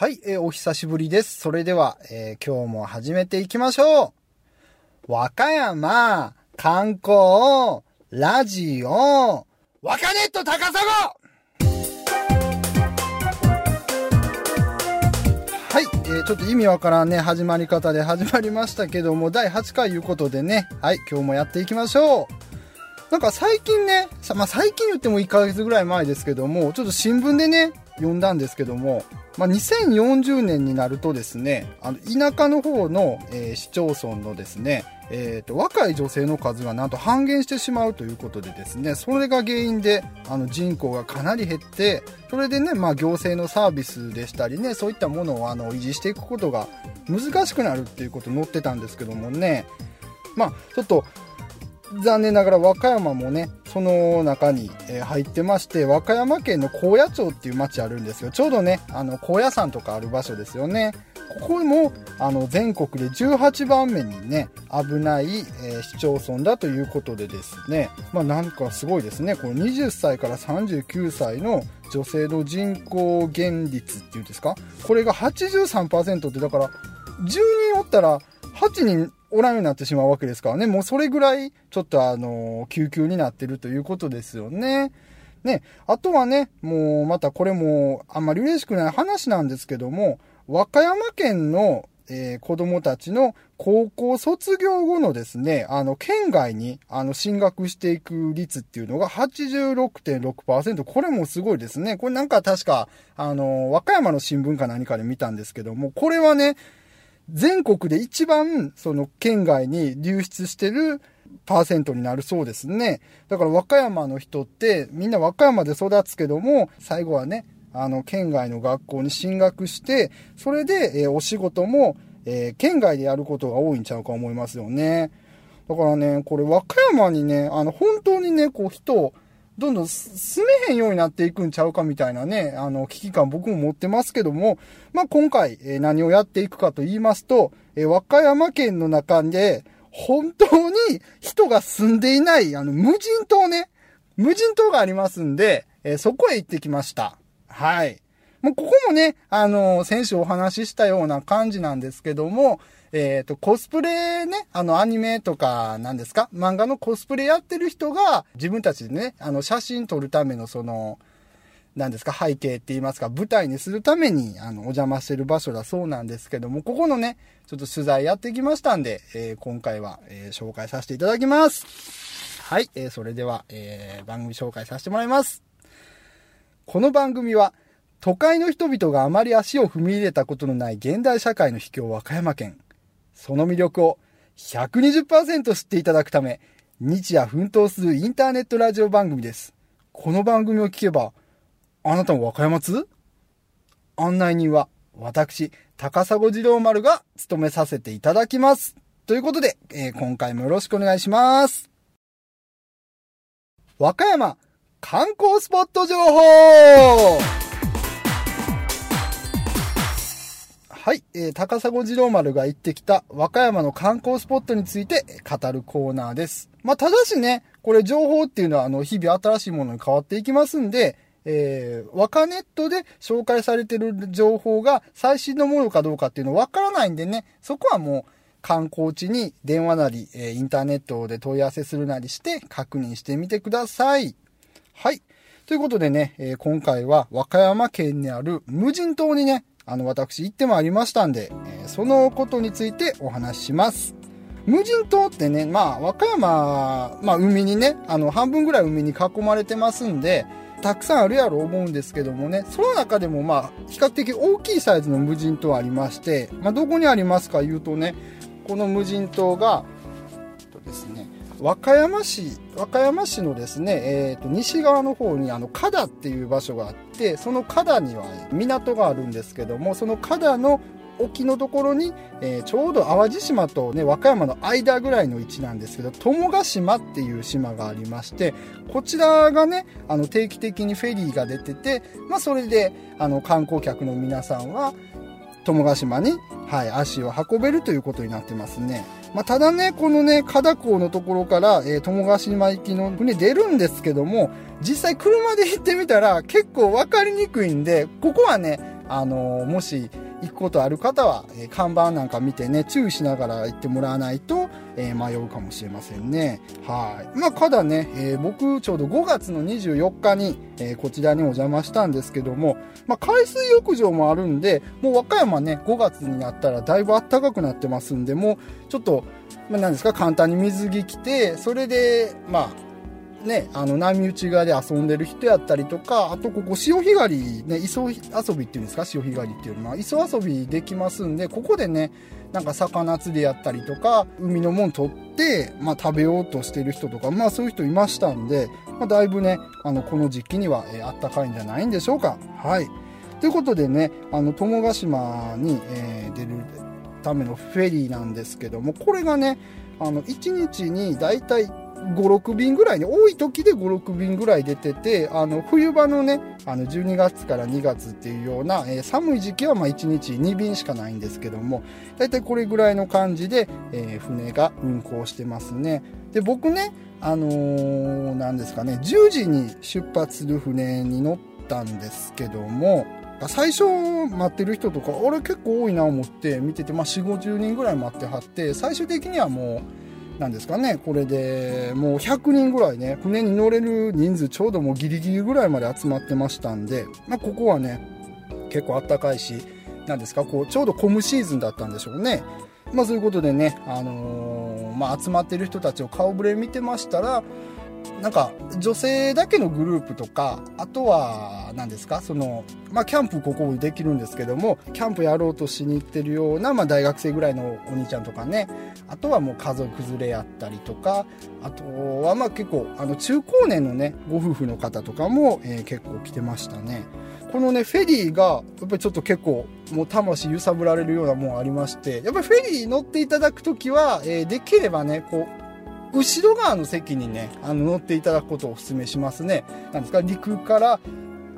はい、えーお久しぶりです。それでは、えー今日も始めていきましょう。和歌山観光ラジオ和歌ネット高砂はい、えーちょっと意味わからんね、始まり方で始まりましたけども、第8回いうことでね、はい、今日もやっていきましょう。なんか最近ね、まあ、最近言っても1ヶ月ぐらい前ですけども、ちょっと新聞でね、読んだんですけども、まあ、2040年になるとですね、あの、田舎の方の、えー市町村のですね、えーと、若い女性の数がなんと半減してしまうということでですね、それが原因で、あの、人口がかなり減って、それでね、まあ、行政のサービスでしたりね、そういったものを、あの、維持していくことが難しくなるっていうこと載ってたんですけどもね、まあ、ちょっと、残念ながら和歌山もね、その中に、入ってまして、和歌山県の高野町っていう町あるんですよ。ちょうどね、あの、高野山とかある場所ですよね。ここも、あの、全国で18番目にね、危ない、えー市町村だということでですね、まあなんかすごいですね。この20歳から39歳の女性の人口減率っていうんですか？これが83%って、だから、10人おったら8人おらんようになってしまうわけですからね。もうそれぐらい、ちょっとあの、救急になってるということですよね。ね。あとはね、もうまたこれもあんまり嬉しくない話なんですけども、和歌山県の、えー子供たちの高校卒業後のですね、あの、県外に、あの、進学していく率っていうのが86.6%。これもすごいですね。これなんか確か、あの、和歌山の新聞か何かで見たんですけども、これはね、全国で一番、その県外に流出してるパーセントになるそうですね。だから和歌山の人って、みんな和歌山で育つけども、最後はね、あの、県外の学校に進学して、それで、えーお仕事も、えー県外でやることが多いんちゃうか思いますよね。だからね、これ和歌山にね、あの、本当にね、こう人を、どんどん住めへんようになっていくんちゃうかみたいなね、あの、危機感僕も持ってますけども、まあ、今回、えー何をやっていくかと言いますと、えー和歌山県の中で、本当に人が住んでいない、あの、無人島ね、無人島がありますんで、えーそこへ行ってきました。はい。もうここもね、あの、先週お話ししたような感じなんですけども、えっ、と、コスプレね、あの、アニメとか、なんですか？漫画のコスプレやってる人が、自分たちでね、あの、写真撮るための、その、なんですか、背景って言いますか、舞台にするために、あの、お邪魔してる場所だそうなんですけども、ここのね、ちょっと取材やってきましたんで、えー今回は、えー紹介させていただきます。はい、えーそれでは、えー番組紹介させてもらいます。この番組は、都会の人々があまり足を踏み入れたことのない現代社会の秘境和歌山県。その魅力を120%知っていただくため、日夜奮闘するインターネットラジオ番組です。この番組を聞けば、あなたも和歌山津案内人は、私、高砂次郎丸が務めさせていただきます。ということで、えー今回もよろしくお願いします。和歌山観光スポット情報はい、えー高砂次郎丸が行ってきた和歌山の観光スポットについて語るコーナーです。まあ、ただしね、これ情報っていうのは、あの、日々新しいものに変わっていきますんで、えー、和歌ネットで紹介されてる情報が最新のものかどうかっていうのわからないんでね、そこはもう観光地に電話なり、えーインターネットで問い合わせするなりして確認してみてください。はい。ということでね、えー今回は和歌山県にある無人島にね、あの私行ってまいりましたんで、えーそのことについてお話しします。無人島ってね、まあ和歌山、まあ海にね、あの半分ぐらい海に囲まれてますんで、たくさんあるやろ思うんですけどもね、その中でもまあ比較的大きいサイズの無人島ありまして、まあどこにありますか言うとね、この無人島が、えっとですね、和歌山市、和歌山市のですね、えーと西側の方にあの、加田っていう場所があって、その加田には港があるんですけども、その加田の沖のところに、えーちょうど淡路島とね、和歌山の間ぐらいの位置なんですけど、友ヶ島っていう島がありまして、こちらがね、あの、定期的にフェリーが出てて、まあ、それで、あの、観光客の皆さんは、友ヶ島に、はい、足を運べるということになってますね。まあ、ただね、このね、加田港のところから、えー友ヶ島行きの船出るんですけども、実際車で行ってみたら結構分かりにくいんで、ここはね、あのもし行くことある方は、えー、看板なんか見てね、注意しながら行ってもらわないと、えー、迷うかもしれませんね。はい。まあ、ただね、えー、僕、ちょうど5月の24日に、えこちらにお邪魔したんですけども、まあ、海水浴場もあるんで、もう和歌山ね、5月になったらだいぶ暖かくなってますんで、もう、ちょっと、まあ、何ですか、簡単に水着着て、それで、まあ、ね、あの、波打ち側で遊んでる人やったりとか、あとここ潮干狩り、ね、磯遊びっていうんですか？潮干狩りっていうのは、磯遊びできますんで、ここでね、なんか魚釣りやったりとか、海のもん取って、まあ食べようとしてる人とか、まあそういう人いましたんで、まあだいぶね、あの、この時期には、えー、あったかいんじゃないんでしょうか。はい。ということでね、あの、友ヶ島に、えー、出るためのフェリーなんですけども、これがね、あの、1日にだいたい5、6便ぐらいね、多い時で5、6便ぐらい出てて、あの、冬場のね、あの、12月から2月っていうような、えー、寒い時期はまあ1日2便しかないんですけども、だいたいこれぐらいの感じで、えー、船が運航してますね。で、僕ね、あのー、なんですかね、10時に出発する船に乗ったんですけども、最初待ってる人とか、俺結構多いな思って見てて、まあ4、50人ぐらい待ってはって、最終的にはもう、なんですかね、これでもう100人ぐらいね、船に乗れる人数ちょうどもうギリギリぐらいまで集まってましたんで、まあ、ここはね、結構あったかいし、なんですか、こう、ちょうどコムシーズンだったんでしょうね。まあそういうことでね、あのー、まあ集まってる人たちを顔ぶれ見てましたら、なんか女性だけのグループとかあとは何ですか？そのまあキャンプここできるんですけどもキャンプやろうとしに行ってるような、まあ、大学生ぐらいのお兄ちゃんとかね。あとはもう家族連れやったりとかあとはまあ結構あの中高年のねご夫婦の方とかも、えー、結構来てましたね。このねフェリーがやっぱりちょっと結構もう魂揺さぶられるようなもんありましてやっぱりフェリー乗っていただく時は、えー、できればねこう後ろ側の席にね、あの乗っていただくことをお勧めしますね。なんですか、陸から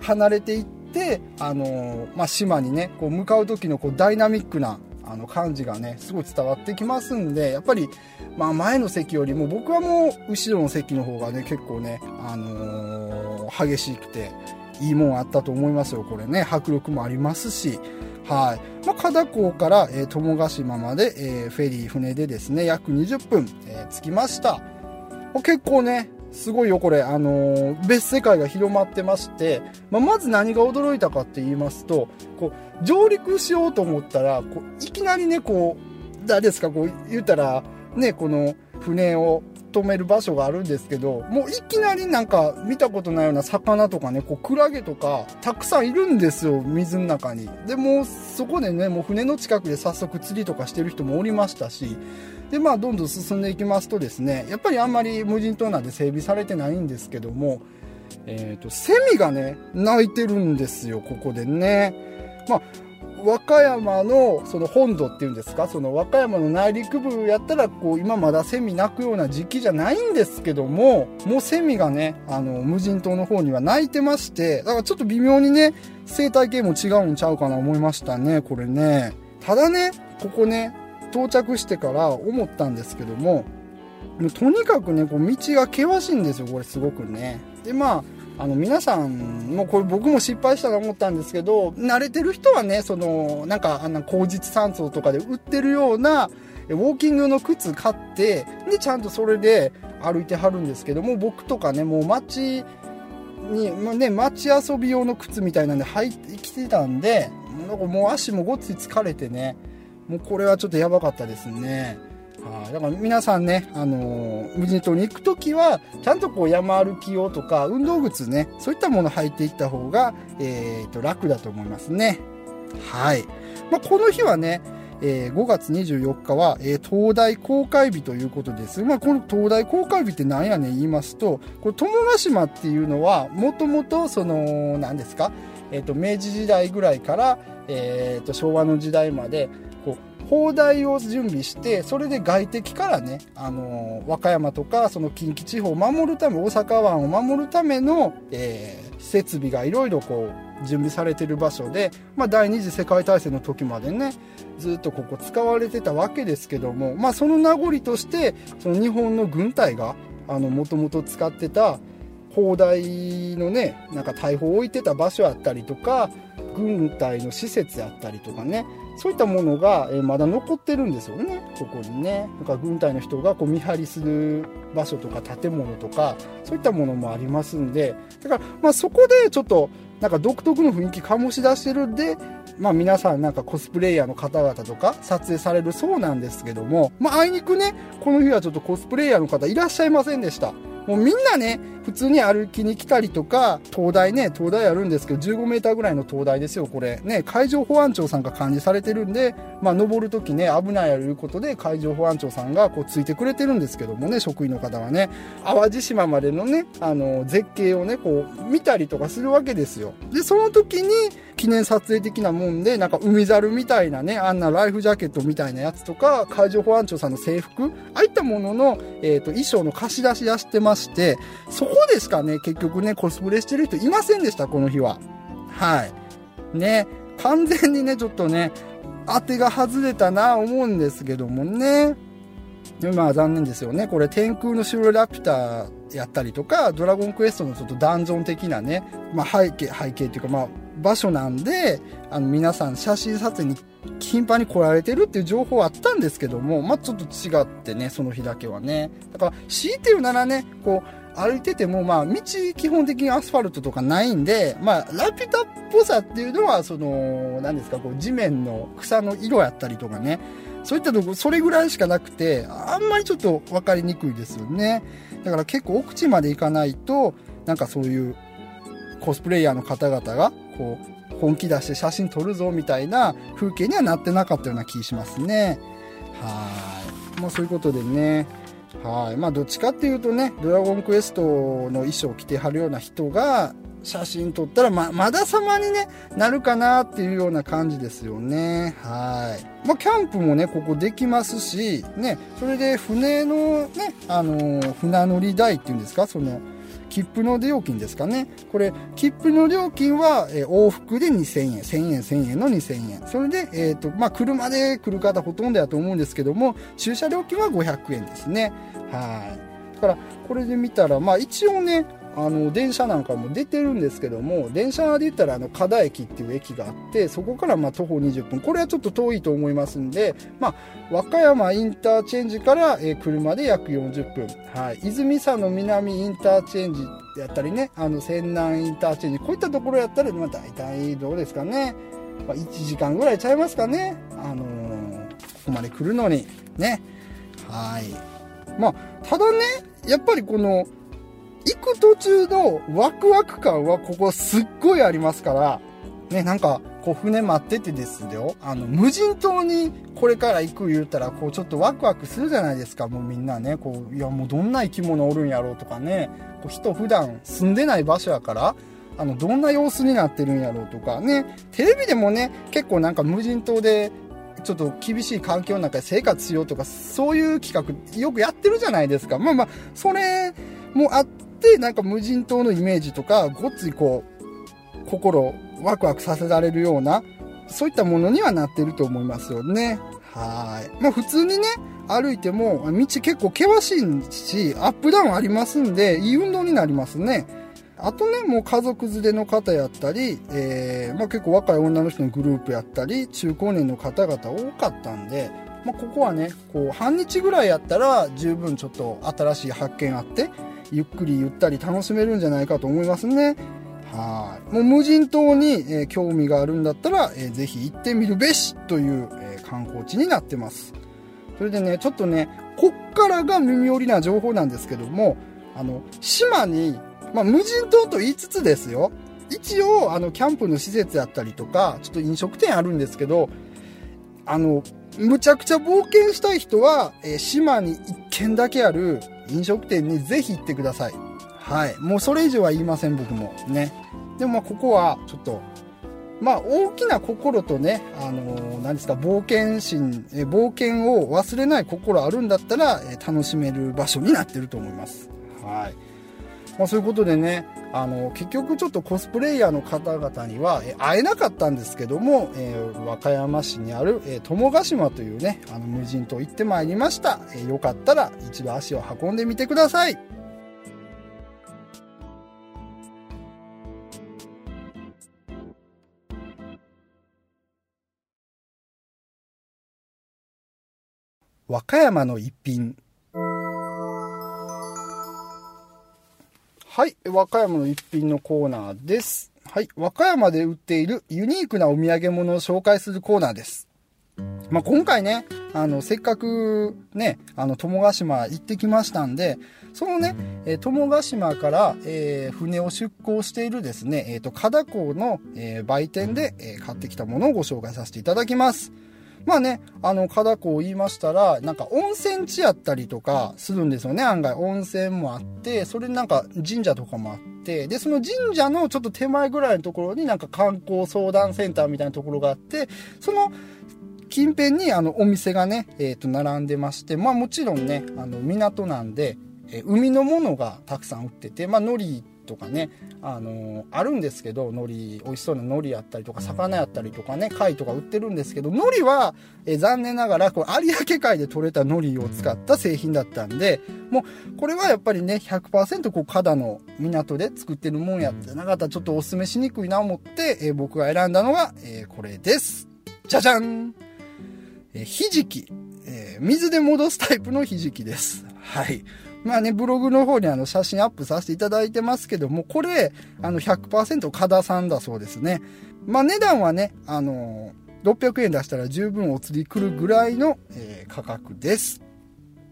離れていって、あのまあ、島にね、こう向かう時のこうダイナミックなあの感じがね、すごい伝わってきますんで、やっぱり、まあ前の席よりも僕はもう後ろの席の方がね、結構ね、あのー、激しくて、いいもんあったと思いますよ、これね。迫力もありますし、はい。まあ、加港から、えー、友ヶ島まで、えー、フェリー、船でですね、約20分、えー、着きました。結構ね、すごいよ、これ。あのー、別世界が広まってまして、まあ、まず何が驚いたかって言いますと、こう、上陸しようと思ったら、こう、いきなりね、こう、誰ですか、こう、言ったら、ね、この船を止める場所があるんですけど、もういきなりなんか見たことないような魚とかね、こうクラゲとかたくさんいるんですよ、水の中に。で、もうそこでね、もう船の近くで早速釣りとかしてる人もおりましたし、で、まあどんどん進んでいきますとですね、やっぱりあんまり無人島なんで整備されてないんですけども、えっ、ー、と、セミがね、鳴いてるんですよ、ここでね。まあ和歌山のその本土っていうんですかその和歌山の内陸部やったらこう今まだセミ鳴くような時期じゃないんですけどももうセミがねあの無人島の方には鳴いてましてだからちょっと微妙にね生態系も違うんちゃうかな思いましたねこれね。ただねここね到着してから思ったんですけどももとにかくねこう道が険しいんですよこれすごくね。でまああの皆さんもこれ僕も失敗したと思ったんですけど慣れてる人はねそのなんかあんな口実山荘とかで売ってるようなウォーキングの靴買ってでちゃんとそれで歩いてはるんですけども僕とかねもう街に、ま、ね、街遊び用の靴みたいなんで履いてきてたんでなんかもう足もごっつい疲れてねもうこれはちょっとやばかったですね。だから皆さんね、あのー、無人島に行くときは、ちゃんとこう山歩き用とか、運動靴ね、そういったものを履いていった方が、えー、と、楽だと思いますね。はい。まあ、この日はね、えー、5月24日は、えー、東大公開日ということです。まあ、この東大公開日って何やねん言いますと、これ、友ヶ島っていうのは、もともと、その、何ですか、えっ、ー、と、明治時代ぐらいから、えっ、と、昭和の時代まで、砲台を準備してそれで外敵からね、あの和歌山とかその近畿地方を守るため大阪湾を守るための、えー、設備がいろいろこう準備されてる場所で、まあ、第二次世界大戦の時までねずっとここ使われてたわけですけども、まあ、その名残としてその日本の軍隊がもともと使ってた砲台のねなんか大砲を置いてた場所あったりとか軍隊の施設やったりとかねそういったものが、えまだ残ってるんですよね。ここにね。なんか軍隊の人がこう見張りする場所とか建物とかそういったものもありますんで。だからまあそこでちょっとなんか独特の雰囲気醸し出してるんでまあ皆さんなんかコスプレイヤーの方々とか撮影されるそうなんですけども、まああいにくね、この日はちょっとコスプレイヤーの方いらっしゃいませんでした。もうみんなね、普通に歩きに来たりとか、灯台ね、灯台あるんですけど、15メーターぐらいの灯台ですよ、これ。ね、海上保安庁さんが管理されてるんで、まあ、登るときね、危ないやることで、海上保安庁さんがこう、ついてくれてるんですけどもね、職員の方はね、淡路島までのね、あの、絶景をね、こう、見たりとかするわけですよ。で、その時に、記念撮影的なもんで、なんか海猿みたいなね、あんなライフジャケットみたいなやつとか、海上保安庁さんの制服、ああいったものの、えっ、ー、と、衣装の貸し出し出してまして、そこでしかね、結局ね、コスプレしてる人いませんでした、この日は。はい。ね、完全にね、ちょっとね、当てが外れたな、思うんですけどもね。まあ残念ですよね。これ天空のシュロラピュタやったりとか、ドラゴンクエストのちょっとダンジョン的なね、まあ背景、背景っていうかまあ場所なんで、あの皆さん写真撮影に頻繁に来られてるっていう情報はあったんですけども、まあちょっと違ってね、その日だけはね。だから強いて言うならね、こう、歩いてても、まあ、道基本的にアスファルトとかないんで、まあ、ラピュタっぽさっていうのは、その、何ですか、こう、地面の草の色やったりとかね、そういったとこ、それぐらいしかなくて、あんまりちょっと分かりにくいですよね。だから結構奥地まで行かないと、なんかそういうコスプレイヤーの方々が、こう、本気出して写真撮るぞみたいな風景にはなってなかったような気しますね。はい。まあそういうことでね、はい。まあ、どっちかっていうとね、ドラゴンクエストの衣装を着てはるような人が、写真撮ったら、ま、まだ様にね、なるかなっていうような感じですよね。はい。まあ、キャンプもね、ここできますし、ね、それで船のね、あのー、船乗り代っていうんですか、その、切符の料金ですかね。これ、切符の料金は、えー、往復で2000円、1000円、1000円の2000円。それで、えっ、ー、と、まあ、車で来る方ほとんどやと思うんですけども、駐車料金は500円ですね。はい。だから、これで見たら、まあ、一応ね、あの電車なんかも出てるんですけども電車で言ったらあの加田駅っていう駅があってそこからま徒歩20分これはちょっと遠いと思いますんで、まあ、和歌山インターチェンジから、え車で約40分、はい、泉佐野南インターチェンジやったりねあの泉南インターチェンジこういったところやったら、まあ、大体どうですかね、まあ、1時間ぐらいちゃいますかね、あのー、ここまで来るのに。ね。はい。まあただねやっぱりこの行く途中のワクワク感はここすっごいありますから、ね、なんか、こう船待っててですよ。あの、無人島にこれから行く言うたら、こうちょっとワクワクするじゃないですか、もうみんなね。こう、いやもうどんな生き物おるんやろうとかね。こう人普段住んでない場所やから、あの、どんな様子になってるんやろうとかね。テレビでもね、結構なんか無人島で、ちょっと厳しい環境の中で生活しようとか、そういう企画よくやってるじゃないですか。まあまあ、それもあっ、なんか無人島のイメージとか、ごっついこう、心ワクワクさせられるような、そういったものにはなってると思いますよね。はい。まあ普通にね、歩いても、道結構険しいし、アップダウンありますんで、いい運動になりますね。あとね、もう家族連れの方やったり、えー、まあ結構若い女の人のグループやったり、中高年の方々多かったんで、まあここはね、こう半日ぐらいやったら十分ちょっと新しい発見あって、ゆっくりゆったり楽しめるんじゃないかと思いますね。はい。もう無人島に、えー、興味があるんだったら、えー、ぜひ行ってみるべしという、えー、観光地になってます。それでね、ちょっとね、こっからが耳寄りな情報なんですけども、あの、島に、まあ、無人島と言いつつですよ。一応、あの、キャンプの施設やったりとか、ちょっと飲食店あるんですけど、あの、むちゃくちゃ冒険したい人は、えー、島に一軒だけある飲食店にぜひ行ってください。はい。もうそれ以上は言いません、僕も。ね。でもまあここはちょっと、まあ大きな心とね、あのー、何ですか、冒険心、え冒険を忘れない心あるんだったら、え楽しめる場所になってると思います。はい。まあ、そういうことでね、あの結局ちょっとコスプレイヤーの方々には会えなかったんですけども、えー、和歌山市にある、えー、友ヶ島というねあの無人島行ってまいりました、えー、よかったら一度足を運んでみてください。和歌山の一品。はい、和歌山の一品のコーナーです。はい、和歌山で売っているユニークなお土産物を紹介するコーナーです。まあ、今回ね、あの、せっかくね、あの、友ヶ島行ってきましたんで、そのね、え友ヶ島から、えー、船を出港しているですね、えっ、ー、と、加港の、えー、売店で、え買ってきたものをご紹介させていただきます。まあね、あの、加港を言いましたら、なんか温泉地やったりとかするんですよね、案外。温泉もあって、それでなんか神社とかもあって、で、その神社のちょっと手前ぐらいのところになんか観光相談センターみたいなところがあって、その近辺にあのお店がね、えっ、ー、と、並んでまして、まあもちろんね、あの、港なんで、え海のものがたくさん売ってて、まあ海苔とかね、あのー、あるんですけど、海苔、美味しそうな海苔やったりとか、魚やったりとかね、貝とか売ってるんですけど、海苔は、えー、残念ながら、こう、有明海で採れた海苔を使った製品だったんで、もう、これはやっぱりね、100%こう、加の港で作ってるもんやってなかったら、ちょっとお勧めしにくいな思って、えー、僕が選んだのが、えこれです。じゃじゃんえひじき、え水で戻すタイプのひじきです。はい。まあね、ブログの方にあの写真アップさせていただいてますけども、これ、あの100%加田さんだそうですね。まあ値段はね、あのー、600円出したら十分お釣り来るぐらいの、えー、価格です。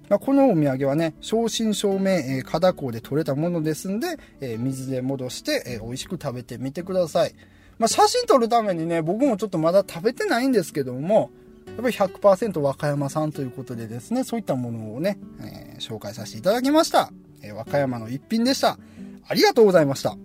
まあ、このお土産はね、正真正銘、えー、加港で採れたものですんで、えー、水で戻して、えー、美味しく食べてみてください。まあ、写真撮るためにね、僕もちょっとまだ食べてないんですけども、やっぱり100%和歌山産ということでですね、そういったものをね、えー、紹介させていただきました。えー、和歌山の一品でした。ありがとうございました。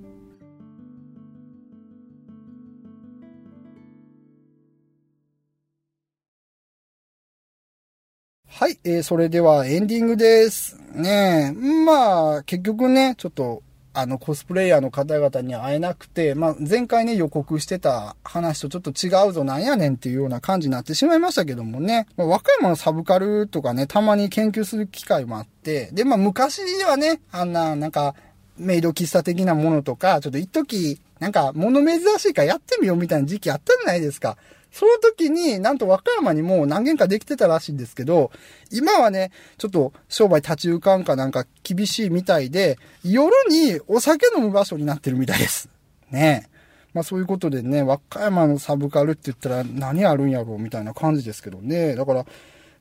はい、えー、それではエンディングです。ねまあ、結局ね、ちょっとあの、コスプレイヤーの方々に会えなくて、まあ、前回ね、予告してた話とちょっと違うぞ、なんやねんっていうような感じになってしまいましたけどもね、まあ、和歌山のサブカルとかね、たまに研究する機会もあって、で、まあ、昔はね、あんな、なんか、メイド喫茶的なものとか、ちょっと一時、なんか、物珍しいからやってみようみたいな時期あったじゃないですか。その時に、なんと和歌山にもう何軒かできてたらしいんですけど、今はね、ちょっと商売立ち行かんかなんか厳しいみたいで、夜にお酒飲む場所になってるみたいです。ねえまあそういうことでね、和歌山のサブカルって言ったら何あるんやろうみたいな感じですけどね。だから、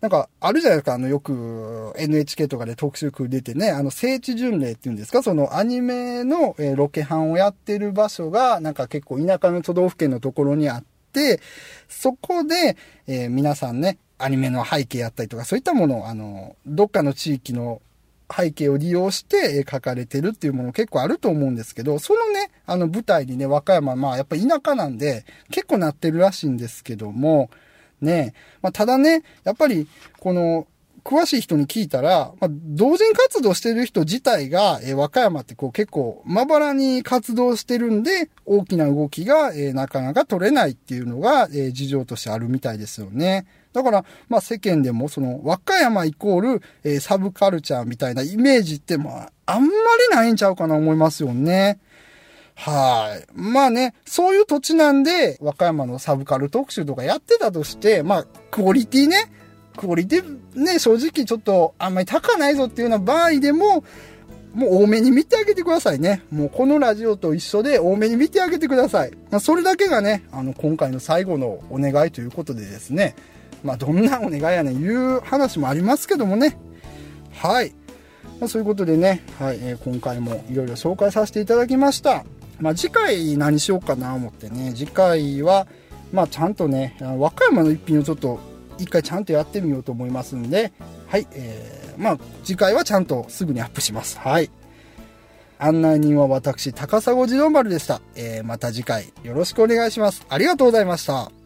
なんか、あるじゃないですか、あの、よく NHK とかで特集組出てね、あの、聖地巡礼っていうんですか、そのアニメの、ロケハンをやってる場所が、なんか結構田舎の都道府県のところにあって、、そこで、えー、皆さんね、アニメの背景やったりとか、そういったものを、あの、どっかの地域の背景を利用して書かれてるっていうもの結構あると思うんですけど、そのね、あの舞台にね、和歌山、まあやっぱ田舎なんで結構なってるらしいんですけども、ね、まあただね、やっぱりこの詳しい人に聞いたら、まあ、同人活動してる人自体が、えー、和歌山ってこう結構まばらに活動してるんで、大きな動きが、えー、なかなか取れないっていうのが、えー、事情としてあるみたいですよね。だから、まあ世間でもその和歌山イコール、えー、サブカルチャーみたいなイメージってまああんまりないんちゃうかな思いますよね。はい。まあね、そういう土地なんで、和歌山のサブカル特集とかやってたとして、まあ、クオリティね、クオリティね、正直ちょっとあんまり高ないぞっていうような場合でも、もう多めに見てあげてくださいね。もうこのラジオと一緒で多めに見てあげてください。まあ、それだけがね、あの、今回の最後のお願いということでですね、まあ、どんなお願いやねんいう話もありますけどもね。はい。まあ、そういうことでね、はい、えー、今回もいろいろ紹介させていただきました。まあ、次回何しようかな思ってね、次回は、まあ、ちゃんとね、和歌山の一品をちょっと一回ちゃんとやってみようと思いますんで、はい、えー、まあ、次回はちゃんとすぐにアップします。はい。案内人は私、高砂児童丸でした。えー、また次回よろしくお願いします。ありがとうございました。